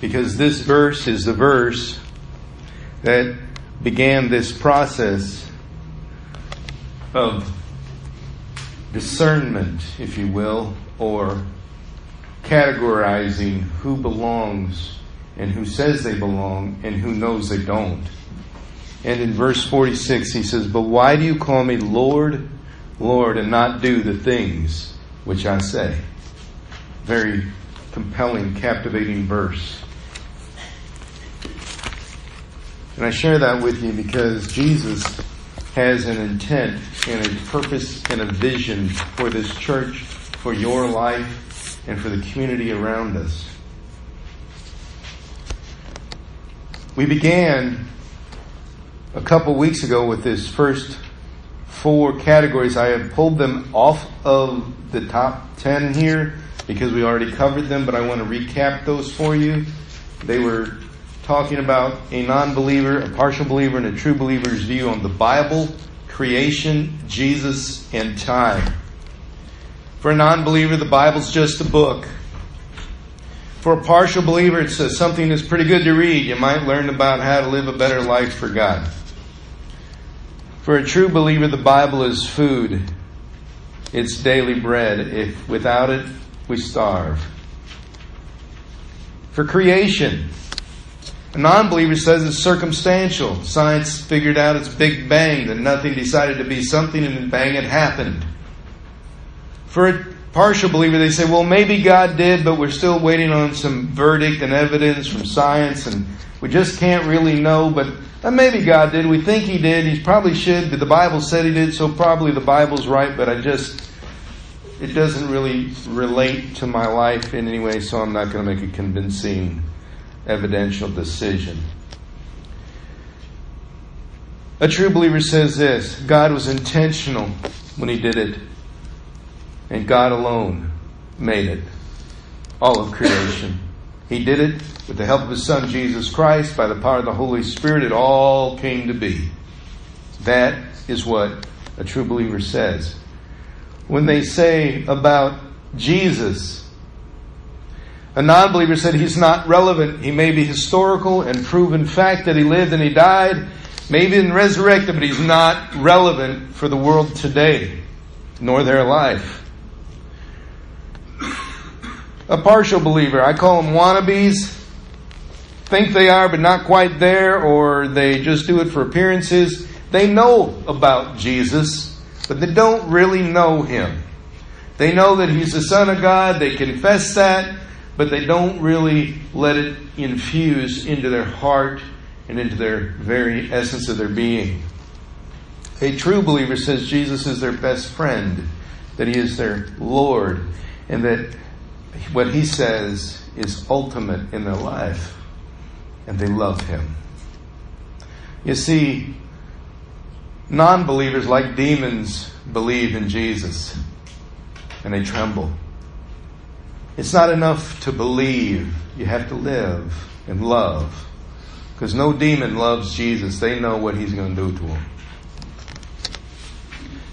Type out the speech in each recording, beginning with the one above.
because this verse is the verse that began this process of discernment, if you will, or categorizing who belongs and who says they belong and who knows they don't. And in verse 46, he says, But why do you call me Lord, Lord, and not do the things which I say? Very compelling, captivating verse. And I share that with you because Jesus has an intent and a purpose and a vision for this church, for your life, and for the community around us. We began a couple weeks ago with this first four categories. I have pulled them off of the top 10 here because we already covered them, but I want to recap those for you. They were talking about a non-believer, a partial believer, and a true believer's view on the Bible, creation, Jesus, and time. For a non-believer, the Bible's just a book. For a partial believer, it's uh, something that's pretty good to read. You might learn about how to live a better life for God. For a true believer, the Bible is food. It's daily bread. If without it, we starve. For creation, a non believer says it's circumstantial. Science figured out its Big Bang, that nothing decided to be something and bang, it happened. For a partial believer, they say, well, maybe God did, but we're still waiting on some verdict and evidence from science, and we just can't really know, but uh, maybe God did. We think He did. He probably should, but the Bible said He did, so probably the Bible's right, but I just, it doesn't really relate to my life in any way, so I'm not going to make a convincing evidential decision. A true believer says this God was intentional when He did it, and God alone made it. All of creation. He did it with the help of His Son Jesus Christ, by the power of the Holy Spirit, it all came to be. That is what a true believer says. When they say about Jesus, a non believer said he's not relevant. He may be historical and proven fact that he lived and he died, maybe been resurrected, but he's not relevant for the world today, nor their life. A partial believer, I call them wannabes, think they are but not quite there, or they just do it for appearances. They know about Jesus, but they don't really know him. They know that he's the Son of God, they confess that, but they don't really let it infuse into their heart and into their very essence of their being. A true believer says Jesus is their best friend, that he is their Lord, and that what he says is ultimate in their life, and they love him. You see, non believers, like demons, believe in Jesus, and they tremble. It's not enough to believe. You have to live and love. Because no demon loves Jesus. They know what he's going to do to them.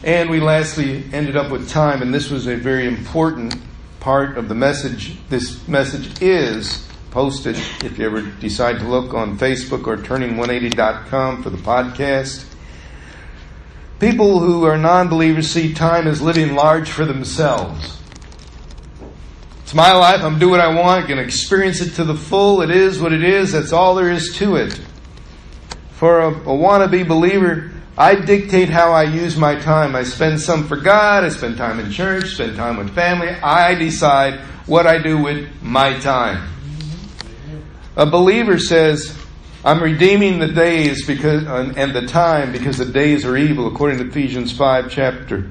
And we lastly ended up with time, and this was a very important part of the message. This message is posted if you ever decide to look on Facebook or turning180.com for the podcast. People who are non believers see time as living large for themselves. It's my life. I'm doing what I want. I can experience it to the full. It is what it is. That's all there is to it. For a, a wannabe believer, I dictate how I use my time. I spend some for God. I spend time in church, spend time with family. I decide what I do with my time. A believer says, I'm redeeming the days because and the time because the days are evil, according to Ephesians 5 chapter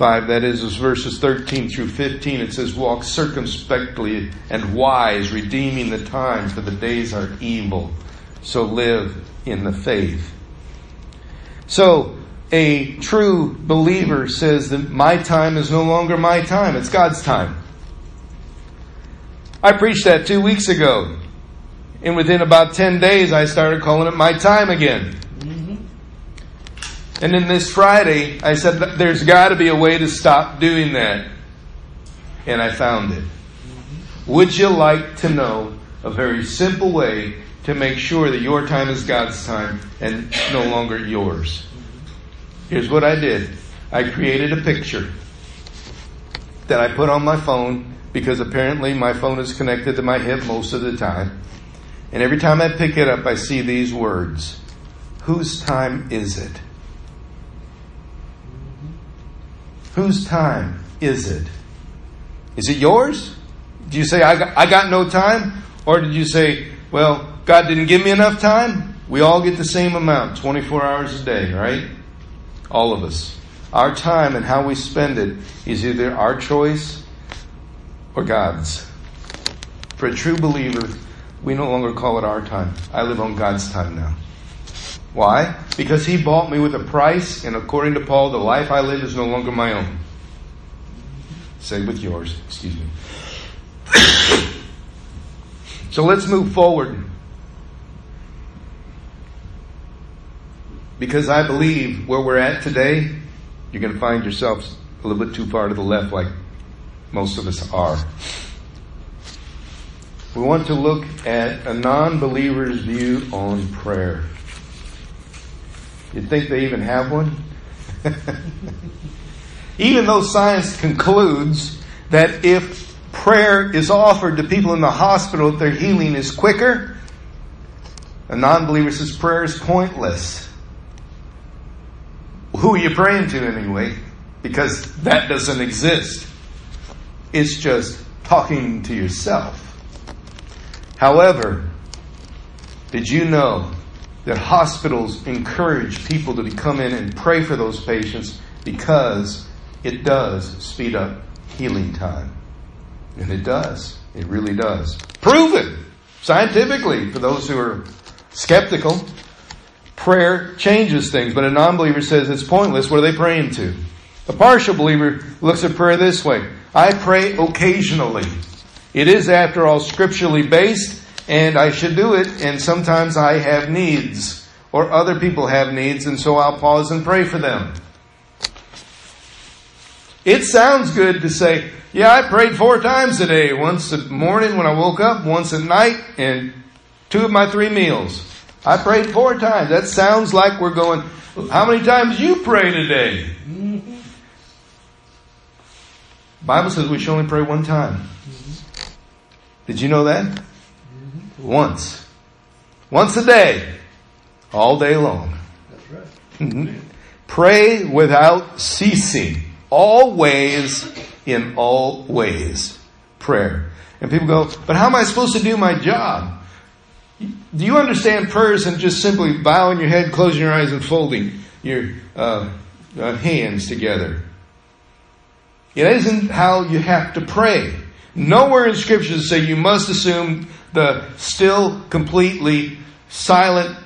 5, that is, is verses 13 through 15. It says, Walk circumspectly and wise, redeeming the time, for the days are evil. So live in the faith. So, a true believer says that my time is no longer my time, it's God's time. I preached that two weeks ago. And within about 10 days, I started calling it my time again. And then this Friday, I said, there's got to be a way to stop doing that. And I found it. Would you like to know a very simple way to make sure that your time is God's time and no longer yours. Here's what I did I created a picture that I put on my phone because apparently my phone is connected to my hip most of the time. And every time I pick it up, I see these words Whose time is it? Whose time is it? Is it yours? Do you say, I got, I got no time? Or did you say, well, God didn't give me enough time? We all get the same amount, 24 hours a day, right? All of us. Our time and how we spend it is either our choice or God's. For a true believer, we no longer call it our time. I live on God's time now. Why? Because He bought me with a price, and according to Paul, the life I live is no longer my own. Say with yours, excuse me. so let's move forward. Because I believe where we're at today, you're going to find yourselves a little bit too far to the left, like most of us are. We want to look at a non believer's view on prayer. You think they even have one? even though science concludes that if prayer is offered to people in the hospital, their healing is quicker, a non believer says prayer is pointless. Who are you praying to anyway? Because that doesn't exist. It's just talking to yourself. However, did you know that hospitals encourage people to come in and pray for those patients because it does speed up healing time? And it does. It really does. Proven scientifically for those who are skeptical. Prayer changes things, but a non believer says it's pointless. What are they praying to? A partial believer looks at prayer this way I pray occasionally. It is, after all, scripturally based, and I should do it, and sometimes I have needs, or other people have needs, and so I'll pause and pray for them. It sounds good to say, yeah, I prayed four times a day. Once in the morning when I woke up, once at night, and two of my three meals. I prayed four times. That sounds like we're going, how many times you pray today? Bible says we should only pray one time. Did you know that? Once. Once a day. All day long. That's right. Mm-hmm. Pray without ceasing. Always, in all ways. Prayer. And people go, but how am I supposed to do my job? Do you understand prayer isn't just simply bowing your head, closing your eyes, and folding your uh, uh, hands together? It isn't how you have to pray. Nowhere in Scripture does say you must assume the still, completely silent,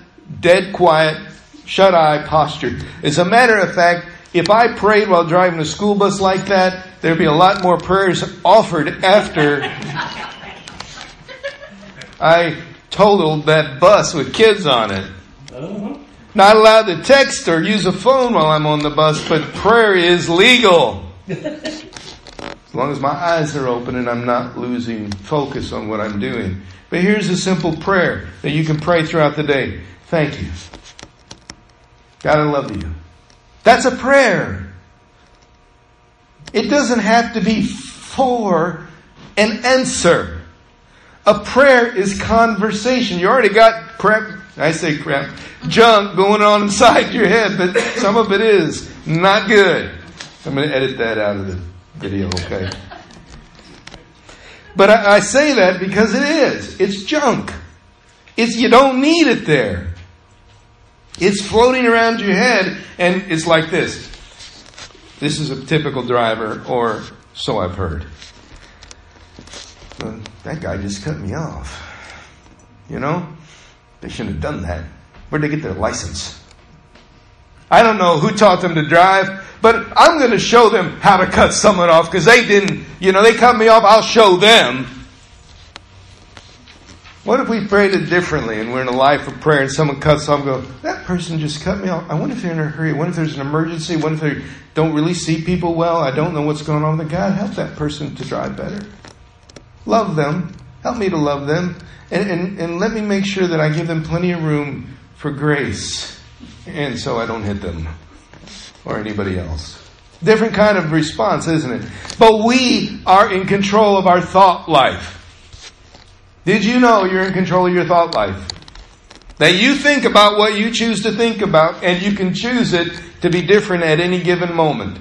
dead quiet, shut eye posture. As a matter of fact, if I prayed while driving a school bus like that, there'd be a lot more prayers offered after I totaled that bus with kids on it. Uh-huh. Not allowed to text or use a phone while I'm on the bus, but prayer is legal. As long as my eyes are open and I'm not losing focus on what I'm doing. But here's a simple prayer that you can pray throughout the day. Thank you. God, I love you. That's a prayer. It doesn't have to be for an answer. A prayer is conversation. You already got crap, I say crap, junk going on inside your head, but some of it is not good. I'm going to edit that out of the video, okay? But I, I say that because it is. It's junk. It's, you don't need it there. It's floating around your head and it's like this. This is a typical driver, or so I've heard. Well, that guy just cut me off. You know? They shouldn't have done that. Where'd they get their license? I don't know who taught them to drive, but I'm going to show them how to cut someone off because they didn't, you know, they cut me off. I'll show them. What if we prayed it differently and we're in a life of prayer and someone cuts off and go, that person just cut me off. I wonder if they're in a hurry. What if there's an emergency? What if they don't really see people well? I don't know what's going on. But God, help that person to drive better. Love them Help me to love them. And, and, and let me make sure that I give them plenty of room for grace. And so I don't hit them or anybody else. Different kind of response, isn't it? But we are in control of our thought life. Did you know you're in control of your thought life? That you think about what you choose to think about and you can choose it to be different at any given moment.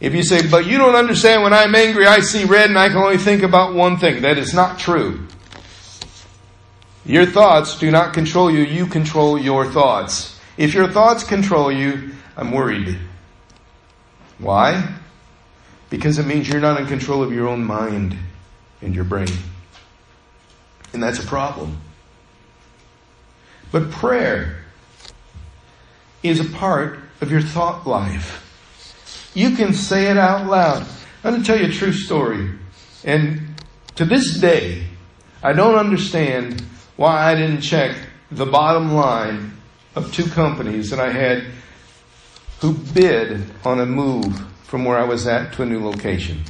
If you say, but you don't understand when I'm angry, I see red and I can only think about one thing. That is not true. Your thoughts do not control you, you control your thoughts. If your thoughts control you, I'm worried. Why? Because it means you're not in control of your own mind and your brain. And that's a problem. But prayer is a part of your thought life. You can say it out loud. I'm going to tell you a true story. And to this day, I don't understand why I didn't check the bottom line of two companies that I had who bid on a move from where I was at to a new location.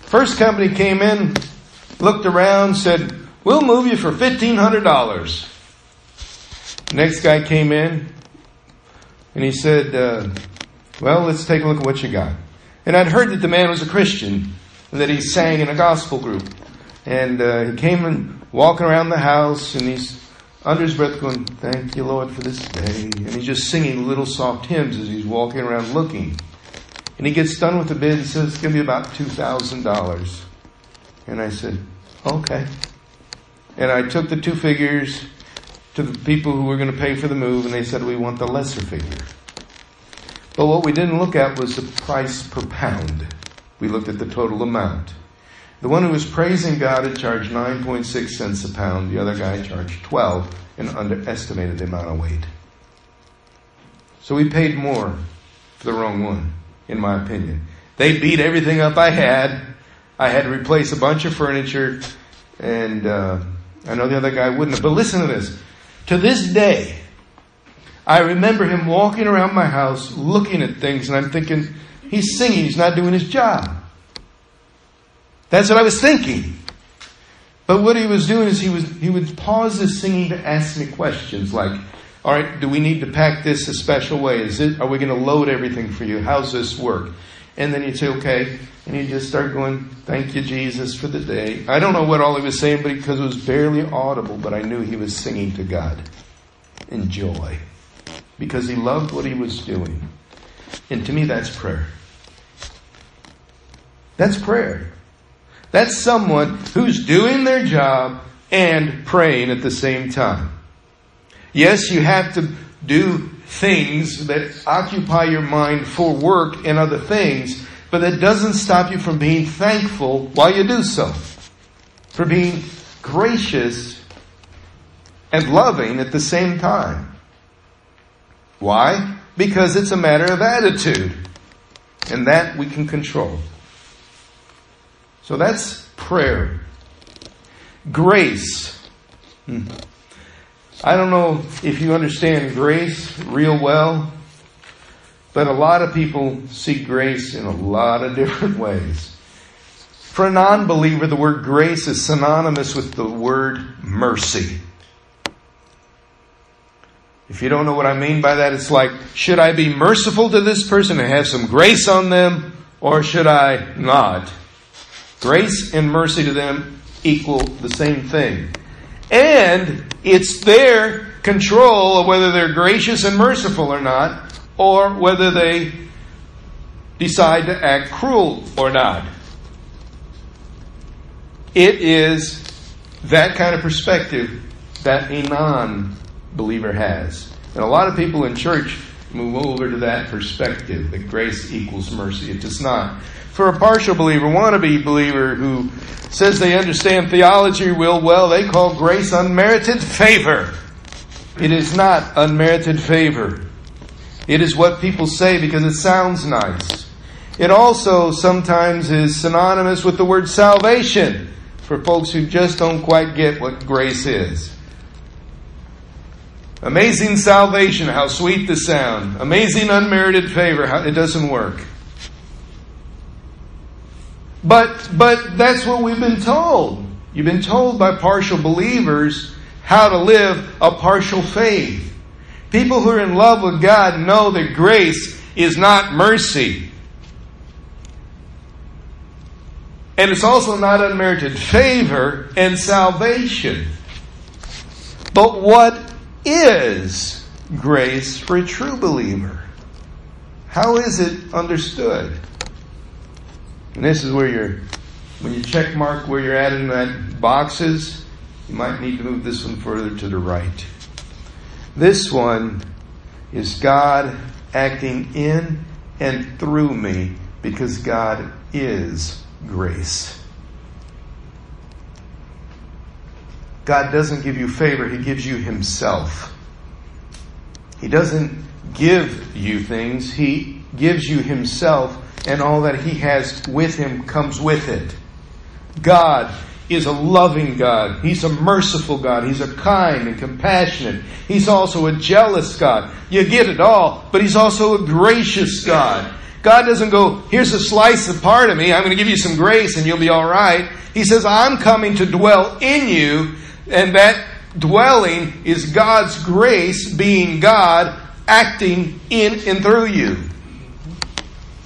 First company came in, looked around, said, We'll move you for $1,500. Next guy came in and he said, uh, Well, let's take a look at what you got. And I'd heard that the man was a Christian and that he sang in a gospel group. And uh, he came and walking around the house and he's under his breath going, Thank you, Lord, for this day. And he's just singing little soft hymns as he's walking around looking. And he gets done with the bid and says, It's going to be about $2,000. And I said, Okay. And I took the two figures to the people who were going to pay for the move, and they said, We want the lesser figure. But what we didn't look at was the price per pound. We looked at the total amount. The one who was praising God had charged 9.6 cents a pound. The other guy charged 12 and underestimated the amount of weight. So we paid more for the wrong one, in my opinion. They beat everything up I had. I had to replace a bunch of furniture, and uh, I know the other guy wouldn't have. But listen to this. To this day, I remember him walking around my house looking at things, and I'm thinking, he's singing, he's not doing his job. That's what I was thinking. But what he was doing is he was he would pause his singing to ask me questions like, "All right, do we need to pack this a special way? Is it? Are we going to load everything for you? How's this work?" And then you'd say, "Okay," and he'd just start going, "Thank you, Jesus, for the day." I don't know what all he was saying, but because it was barely audible, but I knew he was singing to God in joy because he loved what he was doing. And to me, that's prayer. That's prayer. That's someone who's doing their job and praying at the same time. Yes, you have to do things that occupy your mind for work and other things, but that doesn't stop you from being thankful while you do so. For being gracious and loving at the same time. Why? Because it's a matter of attitude. And that we can control. So that's prayer. Grace. Hmm. I don't know if you understand grace real well, but a lot of people see grace in a lot of different ways. For a non believer, the word grace is synonymous with the word mercy. If you don't know what I mean by that, it's like, should I be merciful to this person and have some grace on them, or should I not? Grace and mercy to them equal the same thing. And it's their control of whether they're gracious and merciful or not, or whether they decide to act cruel or not. It is that kind of perspective that a non believer has. And a lot of people in church move over to that perspective that grace equals mercy. It does not for a partial believer, wannabe believer who says they understand theology real well, they call grace unmerited favor. It is not unmerited favor. It is what people say because it sounds nice. It also sometimes is synonymous with the word salvation for folks who just don't quite get what grace is. Amazing salvation, how sweet the sound. Amazing unmerited favor, how, it doesn't work. But, but that's what we've been told. You've been told by partial believers how to live a partial faith. People who are in love with God know that grace is not mercy. And it's also not unmerited favor and salvation. But what is grace for a true believer? How is it understood? And this is where you're, when you check mark where you're at in that boxes, you might need to move this one further to the right. This one is God acting in and through me because God is grace. God doesn't give you favor, He gives you Himself. He doesn't give you things, He gives you Himself, and all that He has with Him comes with it. God is a loving God. He's a merciful God. He's a kind and compassionate. He's also a jealous God. You get it all, but He's also a gracious God. God doesn't go, here's a slice of part of me. I'm going to give you some grace and you'll be all right. He says, I'm coming to dwell in you, and that dwelling is God's grace being God acting in and through you.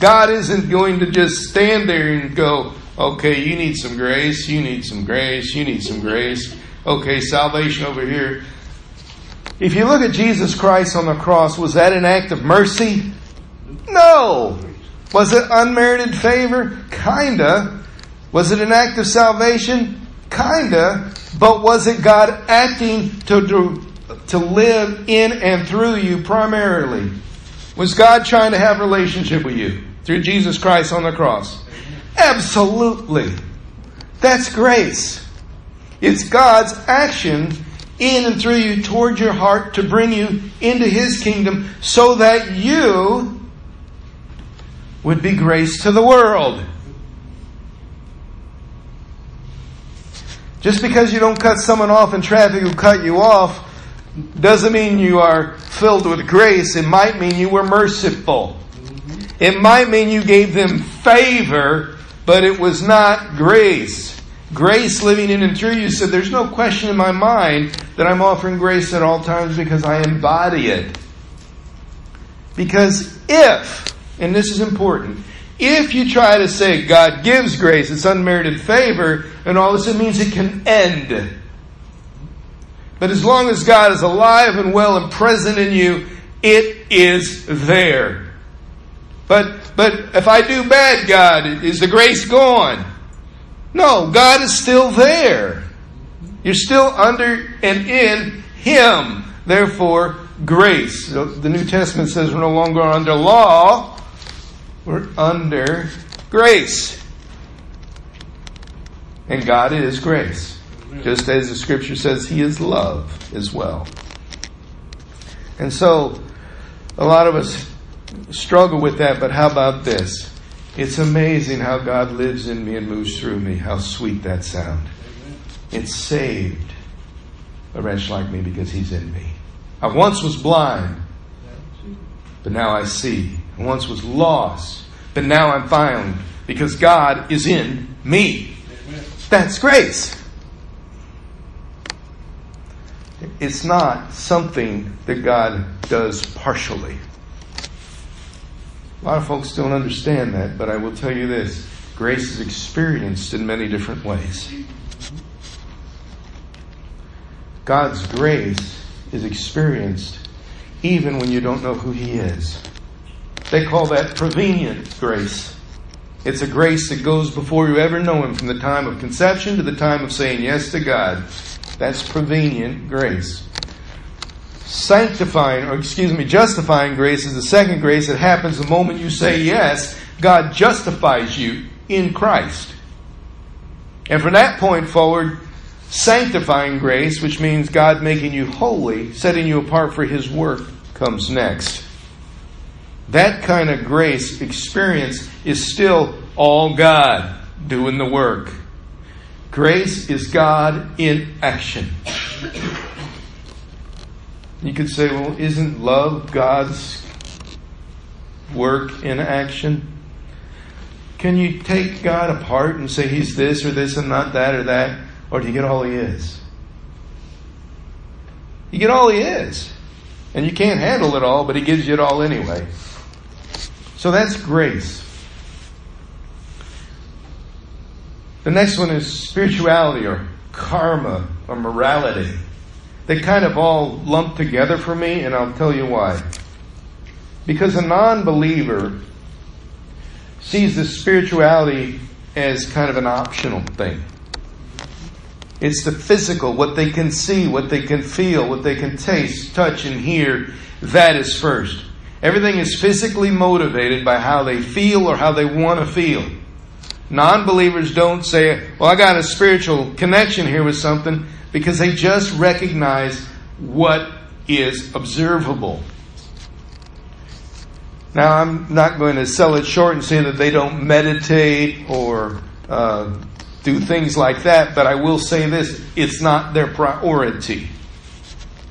God isn't going to just stand there and go, okay, you need some grace, you need some grace, you need some grace. Okay, salvation over here. If you look at Jesus Christ on the cross, was that an act of mercy? No. Was it unmerited favor? Kinda. Was it an act of salvation? Kinda. But was it God acting to, to, to live in and through you primarily? Was God trying to have relationship with you through Jesus Christ on the cross? Absolutely. That's grace. It's God's action in and through you toward your heart to bring you into His kingdom so that you would be grace to the world. Just because you don't cut someone off in traffic who cut you off doesn't mean you are filled with grace. It might mean you were merciful. It might mean you gave them favor, but it was not grace. Grace living in and through you said, There's no question in my mind that I'm offering grace at all times because I embody it. Because if, and this is important, if you try to say God gives grace, it's unmerited favor, and all this, it means it can end. But as long as God is alive and well and present in you, it is there. But but if I do bad, God, is the grace gone? No, God is still there. You're still under and in Him. Therefore, grace. The New Testament says we're no longer under law, we're under grace. And God is grace. Just as the scripture says, He is love as well. And so, a lot of us struggle with that, but how about this? It's amazing how God lives in me and moves through me. How sweet that sound. It saved a wretch like me because He's in me. I once was blind, but now I see. I once was lost, but now I'm found because God is in me. That's grace. It's not something that God does partially. A lot of folks don't understand that, but I will tell you this grace is experienced in many different ways. God's grace is experienced even when you don't know who He is. They call that prevenient grace. It's a grace that goes before you ever know Him from the time of conception to the time of saying yes to God. That's prevenient grace. Sanctifying, or excuse me, justifying grace is the second grace that happens the moment you say yes. God justifies you in Christ. And from that point forward, sanctifying grace, which means God making you holy, setting you apart for His work, comes next. That kind of grace experience is still all God doing the work. Grace is God in action. You could say, well, isn't love God's work in action? can you take God apart and say He's this or this and not that or that? Or do you get all He is? You get all He is. And you can't handle it all, but He gives you it all anyway. So that's grace. The next one is spirituality or karma or morality. They kind of all lump together for me, and I'll tell you why. Because a non believer sees the spirituality as kind of an optional thing. It's the physical, what they can see, what they can feel, what they can taste, touch, and hear. That is first. Everything is physically motivated by how they feel or how they want to feel. Non believers don't say, Well, I got a spiritual connection here with something, because they just recognize what is observable. Now, I'm not going to sell it short and say that they don't meditate or uh, do things like that, but I will say this it's not their priority.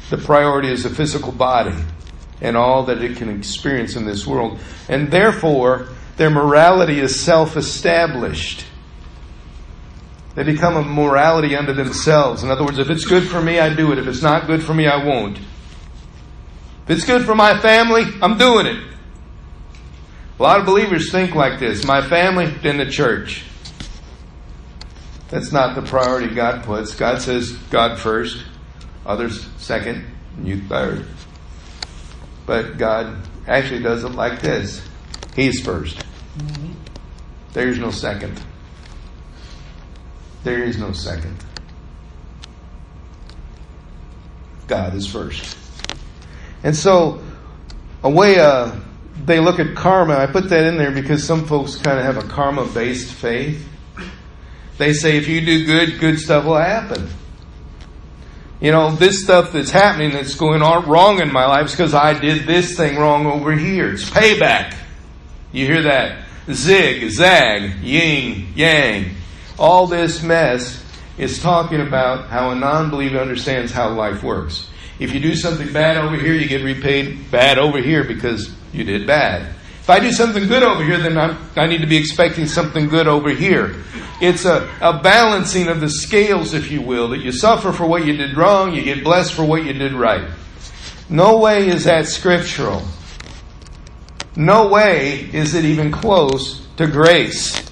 The priority is the physical body and all that it can experience in this world. And therefore, their morality is self established. They become a morality unto themselves. In other words, if it's good for me, I do it. If it's not good for me, I won't. If it's good for my family, I'm doing it. A lot of believers think like this my family, then the church. That's not the priority God puts. God says God first, others second, you third. But God actually does it like this He's 1st There's no second. There is no second. God is first. And so, a way uh, they look at karma, I put that in there because some folks kind of have a karma based faith. They say if you do good, good stuff will happen. You know, this stuff that's happening that's going on wrong in my life is because I did this thing wrong over here. It's payback. You hear that? Zig, zag, yin, yang. All this mess is talking about how a non believer understands how life works. If you do something bad over here, you get repaid bad over here because you did bad. If I do something good over here, then I'm, i need to be expecting something good over here. It's a, a balancing of the scales, if you will, that you suffer for what you did wrong, you get blessed for what you did right. No way is that scriptural. No way is it even close to grace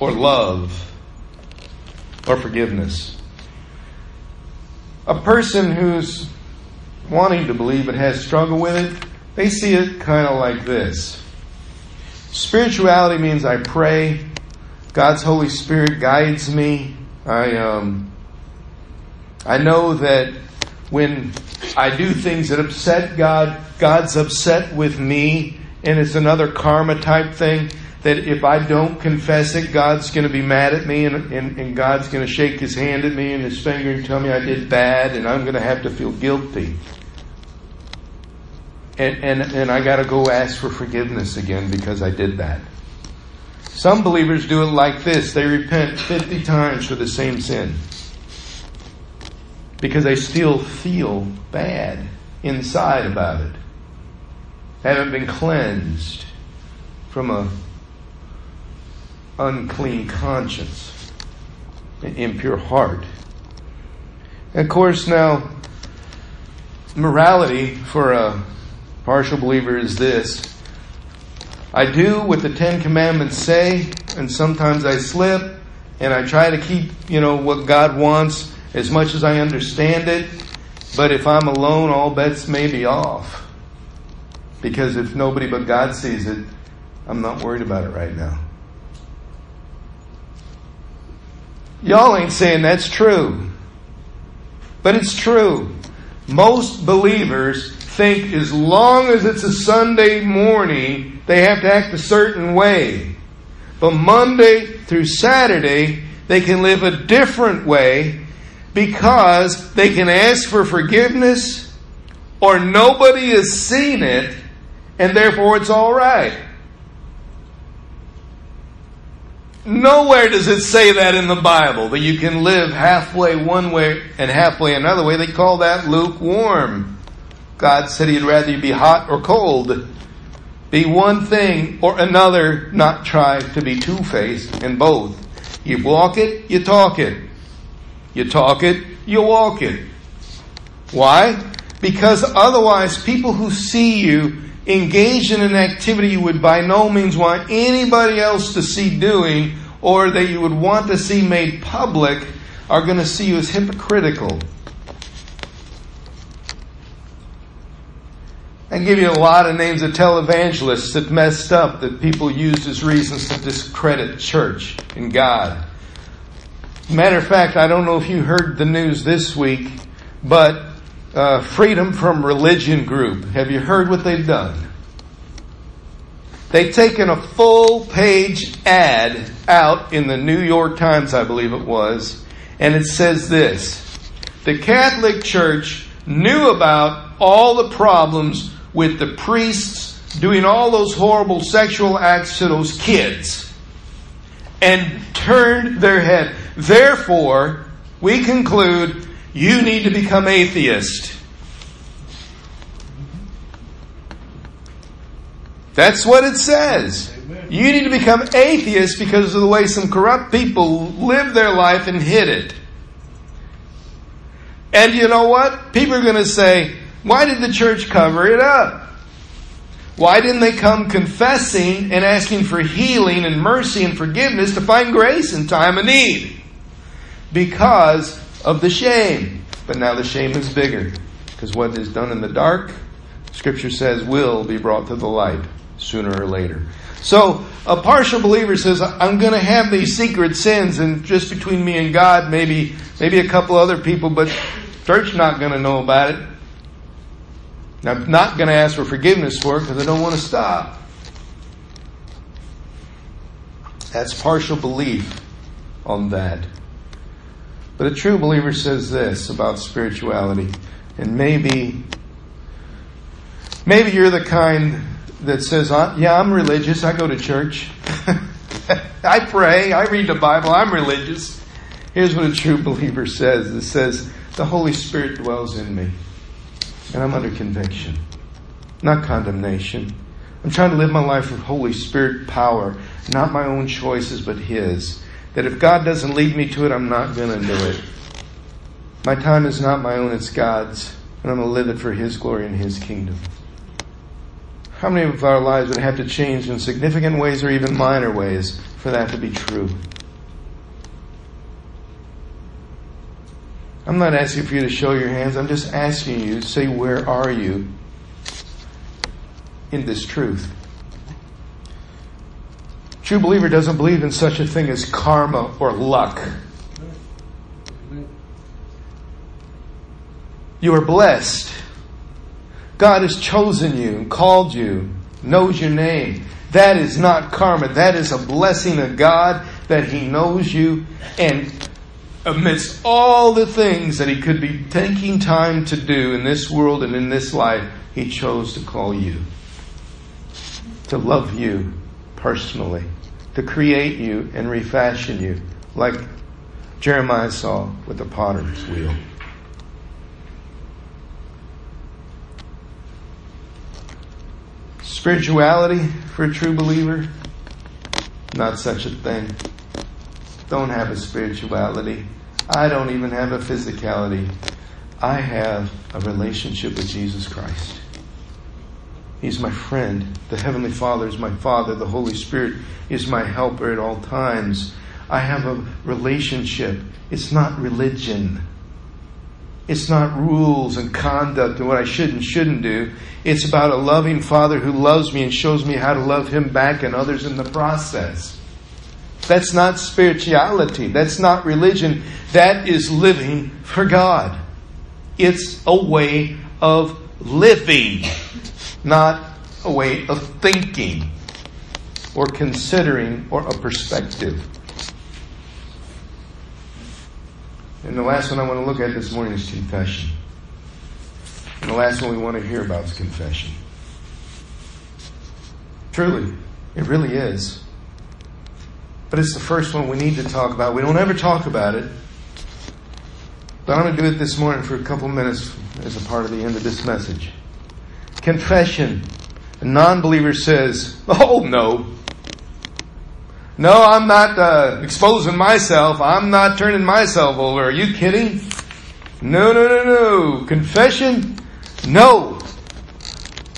or love or forgiveness. A person who's wanting to believe but has struggle with it, they see it kind of like this. Spirituality means I pray, God's Holy Spirit guides me. I um, I know that when I do things that upset God, God's upset with me, and it's another karma type thing that if I don't confess it, God's going to be mad at me and, and, and God's going to shake his hand at me and his finger and tell me I did bad and I'm going to have to feel guilty. And, and, and I got to go ask for forgiveness again because I did that. Some believers do it like this they repent 50 times for the same sin because they still feel bad inside about it, haven't been cleansed from a unclean conscience, an impure heart. And of course, now, morality for a partial believer is this I do what the Ten Commandments say, and sometimes I slip, and I try to keep, you know, what God wants as much as I understand it. But if I'm alone, all bets may be off. Because if nobody but God sees it, I'm not worried about it right now. Y'all ain't saying that's true. But it's true. Most believers think as long as it's a Sunday morning, they have to act a certain way. But Monday through Saturday, they can live a different way because they can ask for forgiveness or nobody has seen it and therefore it's all right. Nowhere does it say that in the Bible that you can live halfway one way and halfway another way. They call that lukewarm. God said He'd rather you be hot or cold. Be one thing or another, not try to be two faced in both. You walk it, you talk it. You talk it, you walk it. Why? Because otherwise, people who see you engaged in an activity you would by no means want anybody else to see doing or that you would want to see made public are going to see you as hypocritical. I give you a lot of names of televangelists that messed up that people used as reasons to discredit church and God. Matter of fact, I don't know if you heard the news this week, but uh, Freedom from Religion Group. Have you heard what they've done? They've taken a full page ad out in the New York Times, I believe it was, and it says this The Catholic Church knew about all the problems with the priests doing all those horrible sexual acts to those kids and turned their head. Therefore, we conclude you need to become atheist. That's what it says. You need to become atheist because of the way some corrupt people live their life and hid it. And you know what? People are going to say, why did the church cover it up? Why didn't they come confessing and asking for healing and mercy and forgiveness to find grace in time of need? Because of the shame. But now the shame is bigger. Because what is done in the dark, Scripture says, will be brought to the light sooner or later. So a partial believer says, I'm going to have these secret sins and just between me and God, maybe, maybe a couple other people, but church not going to know about it. I'm not going to ask for forgiveness for it because I don't want to stop. That's partial belief on that. But a true believer says this about spirituality. And maybe, maybe you're the kind that says, uh, Yeah, I'm religious. I go to church. I pray. I read the Bible. I'm religious. Here's what a true believer says it says, The Holy Spirit dwells in me, and I'm under conviction, not condemnation. I'm trying to live my life with Holy Spirit power, not my own choices, but His that if God doesn't lead me to it, I'm not going to do it. My time is not my own, it's God's, and I'm going to live it for His glory and His kingdom. How many of our lives would have to change in significant ways or even minor ways for that to be true? I'm not asking for you to show your hands. I'm just asking you to say, where are you in this truth? True believer doesn't believe in such a thing as karma or luck. You are blessed. God has chosen you, and called you, knows your name. That is not karma. That is a blessing of God that He knows you and amidst all the things that He could be taking time to do in this world and in this life, He chose to call you. To love you personally to create you and refashion you, like Jeremiah saw with the potter's wheel. Spirituality for a true believer? Not such a thing. Don't have a spirituality. I don't even have a physicality. I have a relationship with Jesus Christ. He's my friend. The Heavenly Father is my Father. The Holy Spirit is my helper at all times. I have a relationship. It's not religion. It's not rules and conduct and what I should and shouldn't do. It's about a loving Father who loves me and shows me how to love Him back and others in the process. That's not spirituality. That's not religion. That is living for God. It's a way of living not a way of thinking or considering or a perspective. And the last one I want to look at this morning is confession. And the last one we want to hear about is confession. Truly, it really is. But it's the first one we need to talk about. We don't ever talk about it. But I'm going to do it this morning for a couple minutes as a part of the end of this message. Confession. A non believer says, Oh, no. No, I'm not uh, exposing myself. I'm not turning myself over. Are you kidding? No, no, no, no. Confession? No.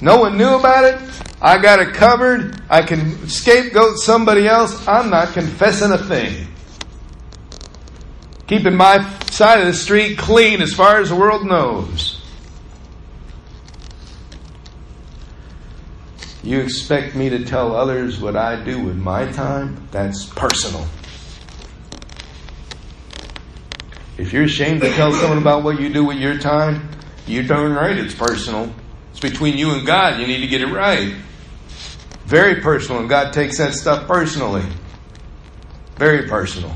No one knew about it. I got it covered. I can scapegoat somebody else. I'm not confessing a thing. Keeping my side of the street clean as far as the world knows. You expect me to tell others what I do with my time? That's personal. If you're ashamed to tell someone about what you do with your time, you're darn right it's personal. It's between you and God. You need to get it right. Very personal, and God takes that stuff personally. Very personal.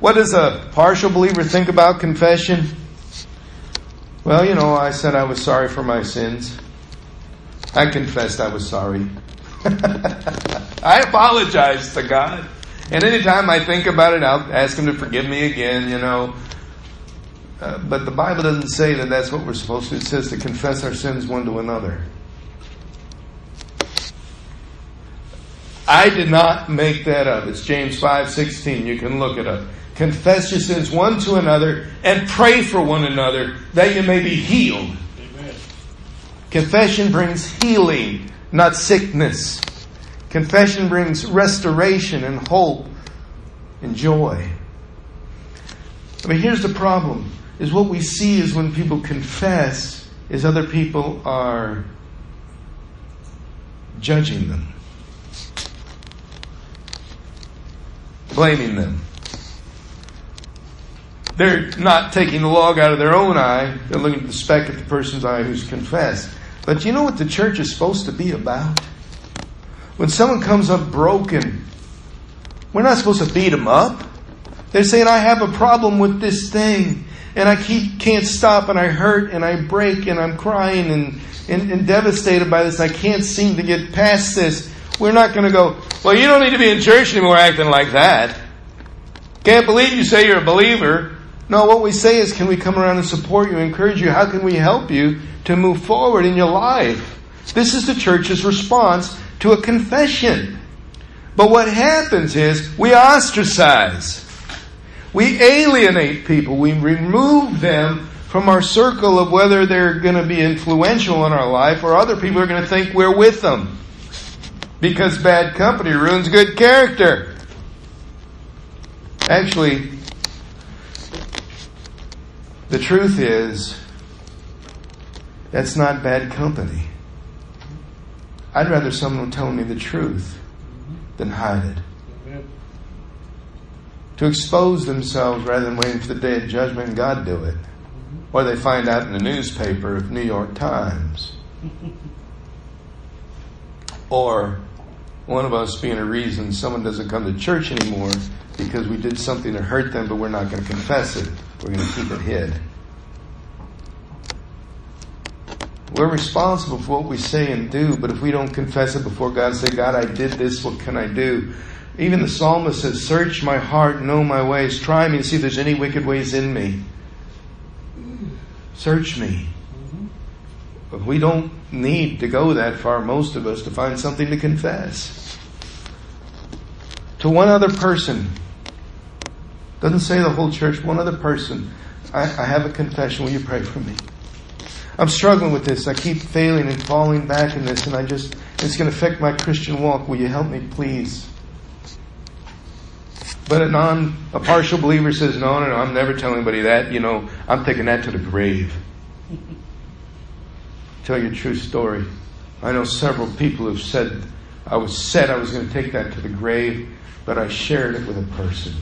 What does a partial believer think about confession? Well, you know, I said I was sorry for my sins. I confessed I was sorry. I apologize to God. And anytime I think about it, I'll ask Him to forgive me again, you know. Uh, but the Bible doesn't say that that's what we're supposed to. It says to confess our sins one to another. I did not make that up. It's James 5:16. You can look it up. Confess your sins one to another and pray for one another that you may be healed. Confession brings healing, not sickness. Confession brings restoration and hope and joy. But here's the problem is what we see is when people confess is other people are judging them. Blaming them. They're not taking the log out of their own eye. They're looking at the speck at the person's eye who's confessed. But you know what the church is supposed to be about? When someone comes up broken, we're not supposed to beat them up. They're saying, I have a problem with this thing, and I keep, can't stop, and I hurt, and I break, and I'm crying, and, and, and devastated by this. I can't seem to get past this. We're not going to go, well, you don't need to be in church anymore acting like that. Can't believe you say you're a believer. No, what we say is, can we come around and support you, encourage you? How can we help you to move forward in your life? This is the church's response to a confession. But what happens is we ostracize. We alienate people. We remove them from our circle of whether they're going to be influential in our life or other people are going to think we're with them. Because bad company ruins good character. Actually, the truth is, that's not bad company. I'd rather someone tell me the truth than hide it. To expose themselves rather than waiting for the day of judgment God do it. Or they find out in the newspaper of New York Times. Or one of us being a reason someone doesn't come to church anymore because we did something to hurt them, but we're not going to confess it. We're going to keep it hid. We're responsible for what we say and do, but if we don't confess it before God, say, God, I did this, what can I do? Even the psalmist says, Search my heart, know my ways, try me and see if there's any wicked ways in me. Search me. Mm-hmm. But we don't need to go that far, most of us, to find something to confess. To one other person, doesn't say the whole church, one other person, I, I have a confession. Will you pray for me? I'm struggling with this. I keep failing and falling back in this, and I just, it's going to affect my Christian walk. Will you help me, please? But a non, a partial believer says, no, no, no, I'm never telling anybody that. You know, I'm taking that to the grave. Tell you a true story. I know several people who've said, I was said I was going to take that to the grave, but I shared it with a person.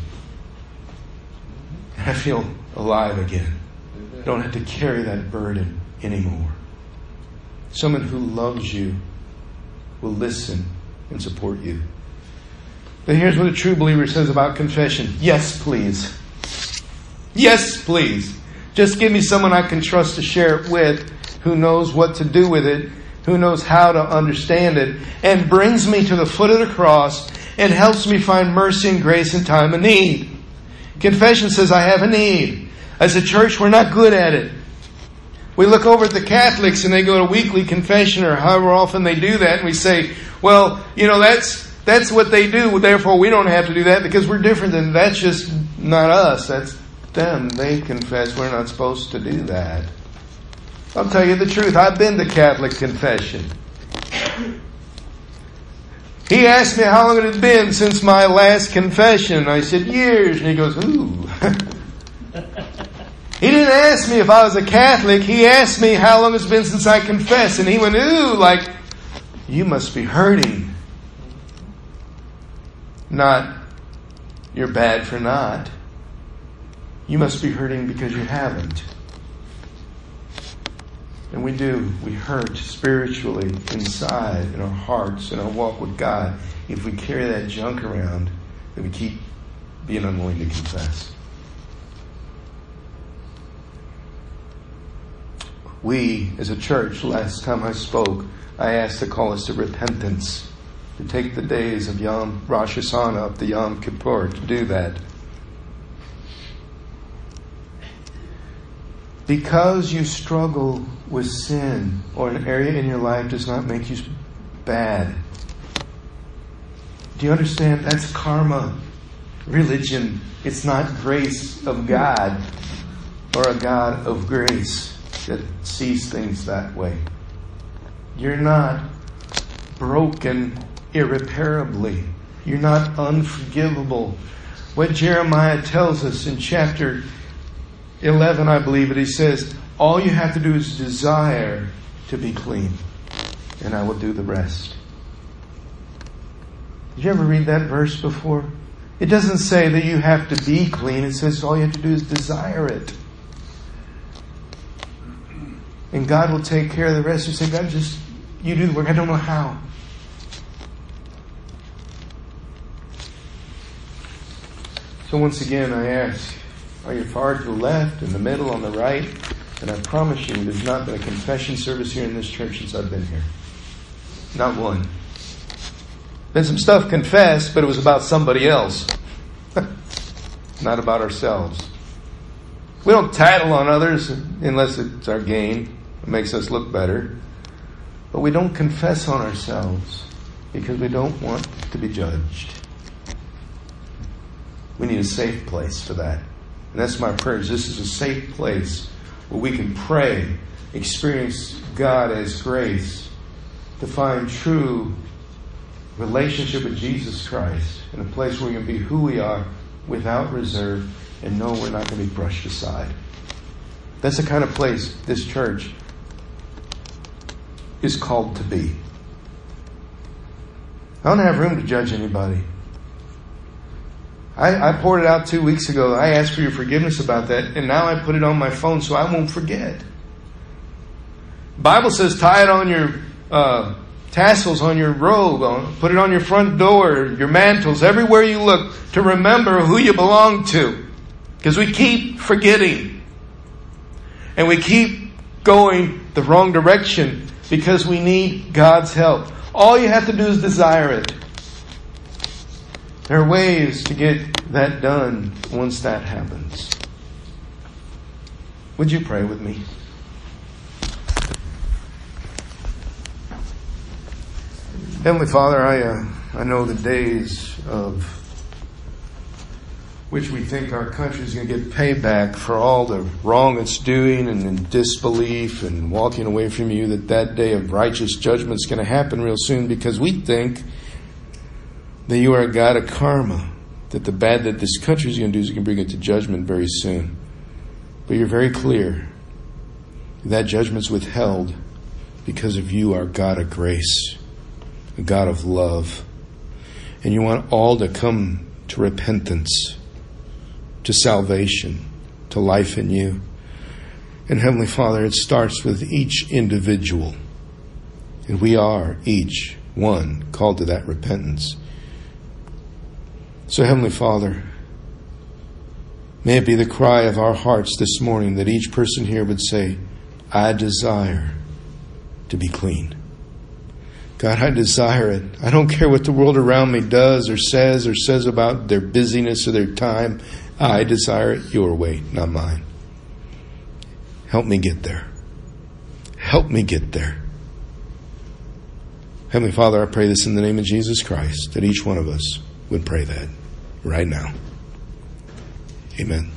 I feel alive again. I Don't have to carry that burden anymore. Someone who loves you will listen and support you. Then here's what a true believer says about confession Yes, please. Yes, please. Just give me someone I can trust to share it with who knows what to do with it, who knows how to understand it, and brings me to the foot of the cross and helps me find mercy and grace in time of need. Confession says I have a need. As a church, we're not good at it. we look over at the Catholics and they go to weekly confession or however often they do that and we say, well, you know, that's, that's what they do, therefore we don't have to do that because we're different than that's just not us. That's them. They confess. We're not supposed to do that. I'll tell you the truth. I've been to Catholic confession. He asked me how long it had been since my last confession. I said, years. And he goes, ooh. he didn't ask me if I was a Catholic. He asked me how long it's been since I confessed. And he went, ooh, like, you must be hurting. Not, you're bad for not. You must be hurting because you haven't. And we do. We hurt spiritually inside in our hearts, in our walk with God, if we carry that junk around that we keep being unwilling to confess. We, as a church, last time I spoke, I asked to call us to repentance, to take the days of Yom Rosh Hashanah up to Yom Kippur, to do that. Because you struggle with sin or an area in your life does not make you bad. Do you understand? That's karma. Religion. It's not grace of God or a God of grace that sees things that way. You're not broken irreparably. You're not unforgivable. What Jeremiah tells us in chapter 11, I believe it, he says, All you have to do is desire to be clean, and I will do the rest. Did you ever read that verse before? It doesn't say that you have to be clean, it says all you have to do is desire it. And God will take care of the rest. You say, God, just, you do the work. I don't know how. So once again, I ask, are you far to the left, in the middle, on the right? And I promise you, there's not been a confession service here in this church since I've been here. Not one. Been some stuff confessed, but it was about somebody else. not about ourselves. We don't tattle on others unless it's our gain. It makes us look better. But we don't confess on ourselves because we don't want to be judged. We need a safe place for that. And that's my prayer. This is a safe place where we can pray, experience God as grace, to find true relationship with Jesus Christ in a place where we can be who we are without reserve and know we're not going to be brushed aside. That's the kind of place this church is called to be. I don't have room to judge anybody. I, I, poured it out two weeks ago. I asked for your forgiveness about that, and now I put it on my phone so I won't forget. Bible says tie it on your uh, tassels on your robe, on, put it on your front door, your mantles, everywhere you look to remember who you belong to. Because we keep forgetting. And we keep going the wrong direction because we need God's help. All you have to do is desire it. There are ways to get that done once that happens. Would you pray with me? Heavenly Father, I, uh, I know the days of which we think our country is going to get payback for all the wrong it's doing and disbelief and walking away from you, that that day of righteous judgment is going to happen real soon because we think that you are a God of karma, that the bad that this country is going to do is going to bring it to judgment very soon. But you're very clear. That judgment's withheld because of you, our God of grace, a God of love. And you want all to come to repentance, to salvation, to life in you. And Heavenly Father, it starts with each individual. And we are each one called to that repentance. So, Heavenly Father, may it be the cry of our hearts this morning that each person here would say, I desire to be clean. God, I desire it. I don't care what the world around me does or says or says about their busyness or their time. I desire it your way, not mine. Help me get there. Help me get there. Heavenly Father, I pray this in the name of Jesus Christ, that each one of us would pray that right now. Amen.